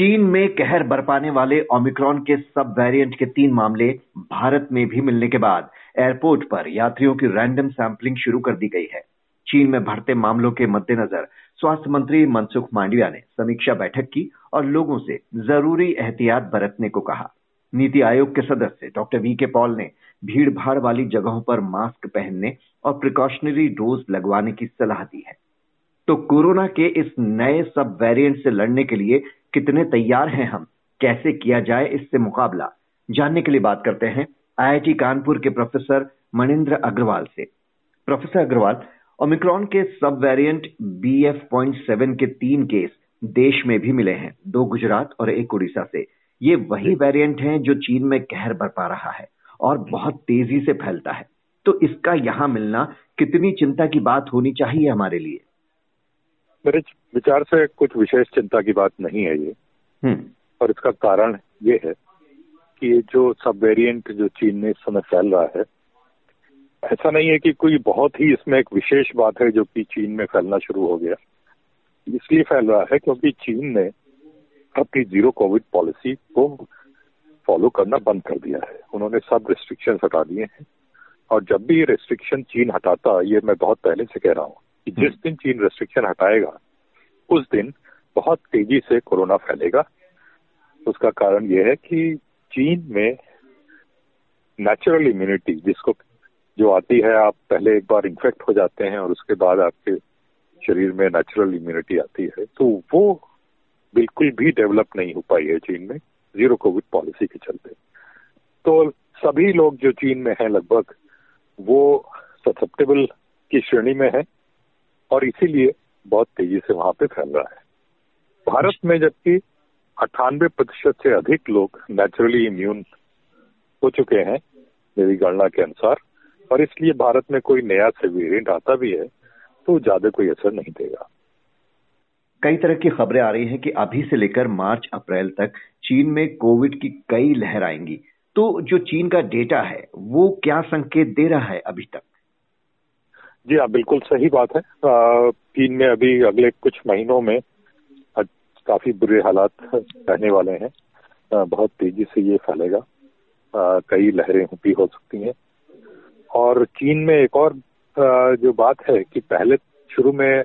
चीन में कहर बरपाने वाले ओमिक्रॉन के सब वेरिएंट के तीन मामले भारत में भी मिलने के बाद एयरपोर्ट पर यात्रियों की रैंडम सैंपलिंग शुरू कर दी गई है। चीन में बढ़ते मामलों के मद्देनजर स्वास्थ्य मंत्री मनसुख मांडविया ने समीक्षा बैठक की और लोगों से ज़रूरी एहतियात बरतने को कहा। नीति आयोग के सदस्य डॉक्टर वी के पॉल ने भीड़ भाड़ वाली जगहों पर मास्क पहनने और प्रिकॉशनरी डोज लगवाने की सलाह दी है। तो कोरोना के इस नए सब वेरिएंट से लड़ने के लिए कितने तैयार हैं हम? कैसे किया जाए इससे मुकाबला? जानने के लिए बात करते हैं आईआईटी कानपुर के प्रोफेसर मणिंद्र अग्रवाल से। प्रोफेसर अग्रवाल, ओमिक्रॉन के सब variant B F point seven के तीन केस देश में भी मिले हैं, दो गुजरात और एक उड़ीसा से। ये वही वेरिएंट हैं जो चीन में कहर बरपा रहा है और बहुत तेज़ी से फैलता है। तो इसका यहाँ मिलना कितनी चिंता की बात होनी चाहिए हमारे लिए? मेरे विचार से कुछ विशेष चिंता की बात नहीं है ये। हम्म। और इसका कारण ये है कि ये जो सब वेरिएंट जो चीन में इस समय फैल रहा है ऐसा नहीं है कि कोई बहुत ही इसमें एक विशेष बात है जो कि चीन में फैलना शुरू हो गया। इसलिए फैल रहा है क्योंकि चीन ने अपनी ज़ीरो कोविड पॉलिसी को फॉलो करना बंद कर दिया है। उन्होंने सब रिस्ट्रिक्शन हटा दिए हैं। और जब भी ये रिस्ट्रिक्शन चीन हटाता ये मैं बहुत पहले से कह रहा हूँ जिस दिन चीन रेस्ट्रिक्शन हटाएगा, उस दिन बहुत तेज़ी से कोरोना फैलेगा। उसका कारण यह है कि चीन में नेचुरल इम्यूनिटी जिसको जो आती है, आप पहले एक बार इन्फेक्ट हो जाते हैं और उसके बाद आपके शरीर में नेचुरल इम्यूनिटी आती है तो वो बिल्कुल भी डेवलप नहीं हो पाई है चीन में ज़ीरो कोविड पॉलिसी के चलते। तो सभी लोग जो चीन में हैं लगभग, वो ससेप्टेबल की श्रेणी में है। और इसीलिए बहुत तेज़ी से वहाँ पे फैल रहा है। भारत में जबकि अट्ठानबे प्रतिशत से अधिक लोग नेचुरली इम्यून हो चुके हैं मेरी गणना के अनुसार, और इसलिए भारत में कोई नया से वेरियंट आता भी है तो ज़्यादा कोई असर नहीं देगा। कई तरह की खबरें आ रही हैं कि अभी से लेकर मार्च, अप्रैल तक चीन में कोविड की कई लहर आएँगी। तो जो चीन का डेटा है, वो क्या संकेत दे रहा है अभी तक? जी हाँ बिल्कुल सही बात है। चीन में अभी अगले कुछ महीनों में काफ़ी बुरे हालात रहने वाले हैं। बहुत तेज़ी से ये फैलेगा। कई लहरें भी हो सकती हैं। और चीन में एक और जो बात है कि पहले शुरू में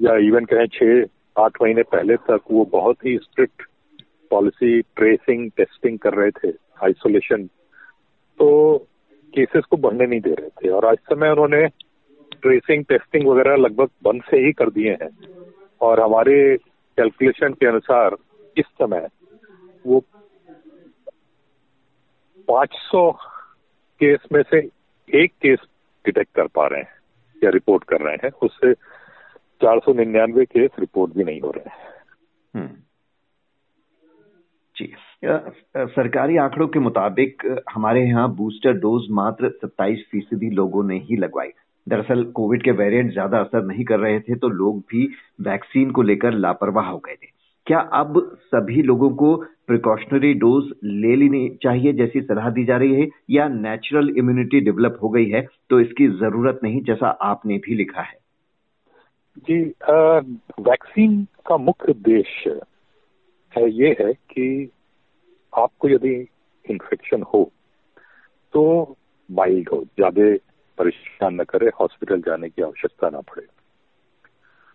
या इवन कहें छह, आठ महीने पहले तक वो बहुत ही स्ट्रिक्ट पॉलिसी ट्रेसिंग टेस्टिंग कर रहे थे आइसोलेशन तो केसेस को बढ़ने नहीं दे रहे थे। और आज समय उन्होंने ट्रेसिंग टेस्टिंग वगैरह लगभग बंद से ही कर दिए हैं। और हमारे कैलकुलेशन के अनुसार इस समय वो 500 केस में से एक केस डिटेक्ट कर पा रहे हैं या रिपोर्ट कर रहे हैं। उससे चार सौ निन्यानवे केस रिपोर्ट भी नहीं हो रहे हैं। हम्म। जी। सरकारी आंकड़ों के मुताबिक हमारे यहाँ बूस्टर डोज मात्र 27 फ़ीसदी लोगों ने ही लगवाई। दरअसल कोविड के वेरिएंट ज़्यादा असर नहीं कर रहे थे तो लोग भी वैक्सीन को लेकर लापरवाह हो गए थे। क्या अब सभी लोगों को प्रिकॉशनरी डोज ले लेनी चाहिए जैसी सलाह दी जा रही है, या नेचुरल इम्यूनिटी डेवलप हो गई है तो इसकी ज़रूरत नहीं जैसा आपने भी लिखा है? जी वैक्सीन का मुख्य उद्देश्य है ये है कि आपको यदि इन्फेक्शन हो तो माइल्ड हो, ज़्यादा परेशान न करे हॉस्पिटल जाने की आवश्यकता ना पड़े।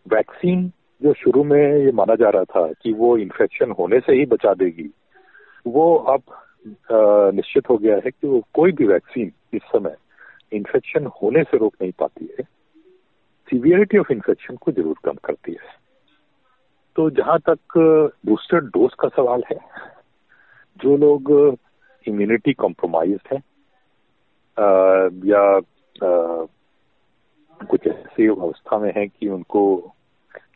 वैक्सीन जो शुरू में ये माना जा रहा था कि वो इन्फेक्शन होने से ही बचा देगी, वो अब निश्चित हो गया है कि वो कोई भी वैक्सीन इस समय इन्फेक्शन होने से रोक नहीं पाती है। सीवियरिटी ऑफ़ इन्फेक्शन को ज़रूर कम करती है। तो जहाँ तक बूस्टर डोज का सवाल है, जो लोग इम्यूनिटी कॉम्प्रोमाइज है या कुछ ऐसी अवस्था में है कि उनको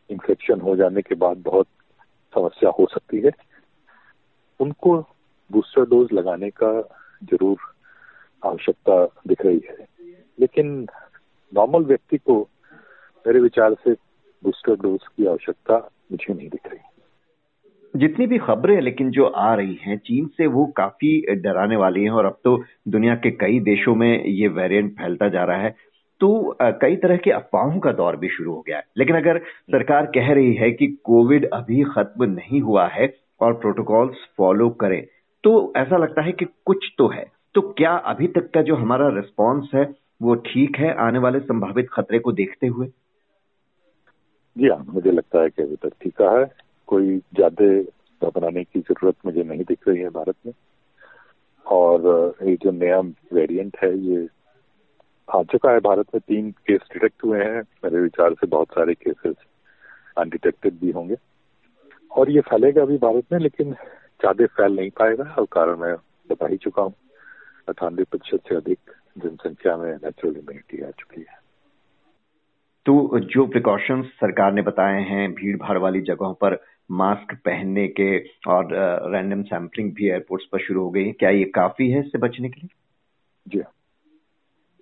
इन्फेक्शन हो जाने के बाद बहुत समस्या हो सकती है। उनको बूस्टर डोज लगाने का ज़रूर आवश्यकता दिख रही है। लेकिन नॉर्मल व्यक्ति को मेरे विचार से बूस्टर डोज की आवश्यकता मुझे नहीं दिख रही। जितनी भी खबरें लेकिन जो आ रही हैं, चीन से वो काफ़ी डराने वाली हैं और अब तो दुनिया के कई देशों में ये वेरिएंट फैलता जा रहा है। तो कई तरह के अफवाहों का दौर भी शुरू हो गया है। लेकिन अगर सरकार कह रही है कि कोविड अभी खत्म नहीं हुआ है और प्रोटोकॉल्स फॉलो करें तो ऐसा लगता है कि कुछ तो है। तो क्या अभी तक का जो हमारा रिस्पॉन्स है, वो ठीक है आने वाले संभावित खतरे को देखते हुए? जी हाँ मुझे लगता है कि अभी तक ठीक है। कोई ज़्यादा घबराने की ज़रूरत मुझे नहीं दिख रही है भारत में। और ये जो नया वेरिएंट है, ये आ चुका है भारत में। तीन केस डिटेक्ट हुए हैं। मेरे विचार से बहुत सारे केसेस अनडिटेक्टेड भी होंगे। और ये फैलेगा भी भारत में, लेकिन ज़्यादा फैल नहीं पाएगा। और कारण मैं बता ही चुका हूँ। अठानवे प्रतिशत से अधिक जनसंख्या में नेचुरल इम्यूनिटी आ चुकी है। तो जो प्रिकॉशंस सरकार ने बताए हैं भीड़ भाड़ वाली जगहों पर मास्क पहनने के और रैंडम सैंपलिंग भी एयरपोर्ट्स पर शुरू हो गई है। क्या ये काफ़ी है इससे बचने के लिए? जी।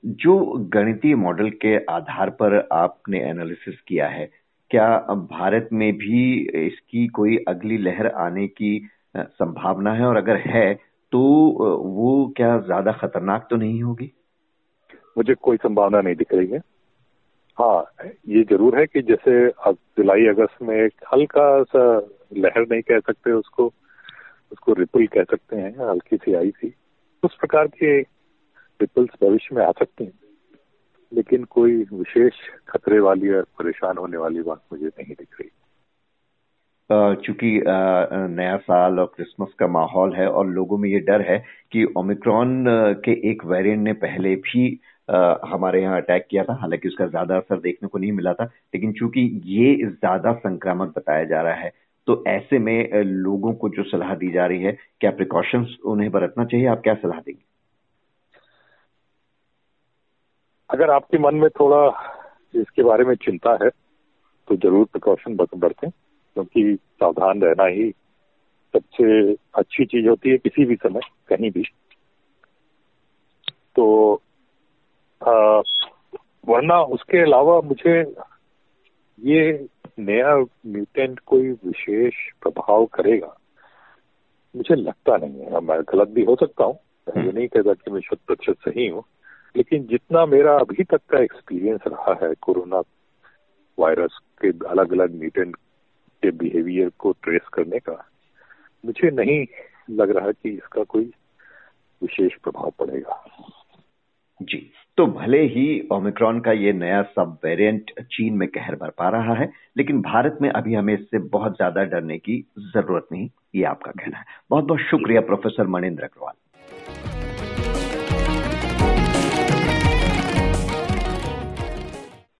जो गणितीय मॉडल के आधार पर आपने एनालिसिस किया है क्या भारत में भी इसकी कोई अगली लहर आने की संभावना है? और अगर है तो वो क्या ज़्यादा खतरनाक तो नहीं होगी? मुझे कोई संभावना नहीं दिख रही हाँ। ये ज़रूर है कि जैसे अब जुलाई, अगस्त में एक हल्का सा लहर नहीं कह सकते उसको उसको रिपल कह सकते हैं, हल्की सी आई थी उस प्रकार के रिपल्स भविष्य में आ सकते हैं, लेकिन कोई विशेष खतरे वाली और परेशान होने वाली बात मुझे नहीं दिख रही। चूँकि नया साल और क्रिसमस का माहौल है और लोगों में ये डर है कि ओमिक्रॉन के एक वेरिएंट ने पहले भी हमारे यहाँ अटैक किया था। हालाँकि उसका ज़्यादा असर देखने को नहीं मिला था, लेकिन चूँकि ये ज़्यादा संक्रामक बताया जा रहा है तो ऐसे में लोगों को जो सलाह दी जा रही है, क्या प्रिकॉशंस उन्हें बरतना चाहिए? आप क्या सलाह देंगे? अगर आपके मन में थोड़ा इसके बारे में चिंता है तो ज़रूर प्रिकॉशन बरतें, क्योंकि सावधान रहना ही सबसे अच्छी चीज़ होती है किसी भी समय, कहीं भी। तो वरना उसके अलावा मुझे ये नया म्यूटेंट कोई विशेष प्रभाव करेगा। मुझे लगता नहीं है। मैं गलत भी हो सकता हूँ। ये हम्म। नहीं कहता कि मैं शत प्रतिशत सही हूँ। लेकिन जितना मेरा अभी तक का एक्सपीरियंस रहा है कोरोना वायरस के अलग अलग म्यूटेंट के बिहेवियर को ट्रेस करने का मुझे नहीं लग रहा कि इसका कोई विशेष प्रभाव पड़ेगा। जी। तो भले ही ओमिक्रॉन का ये नया सब वेरिएंट चीन में कहर बरपा रहा है लेकिन भारत में अभी हमें इससे बहुत ज़्यादा डरने की ज़रूरत नहीं ये आपका कहना है। बहुत बहुत शुक्रिया प्रोफेसर मणिंद्र अग्रवाल।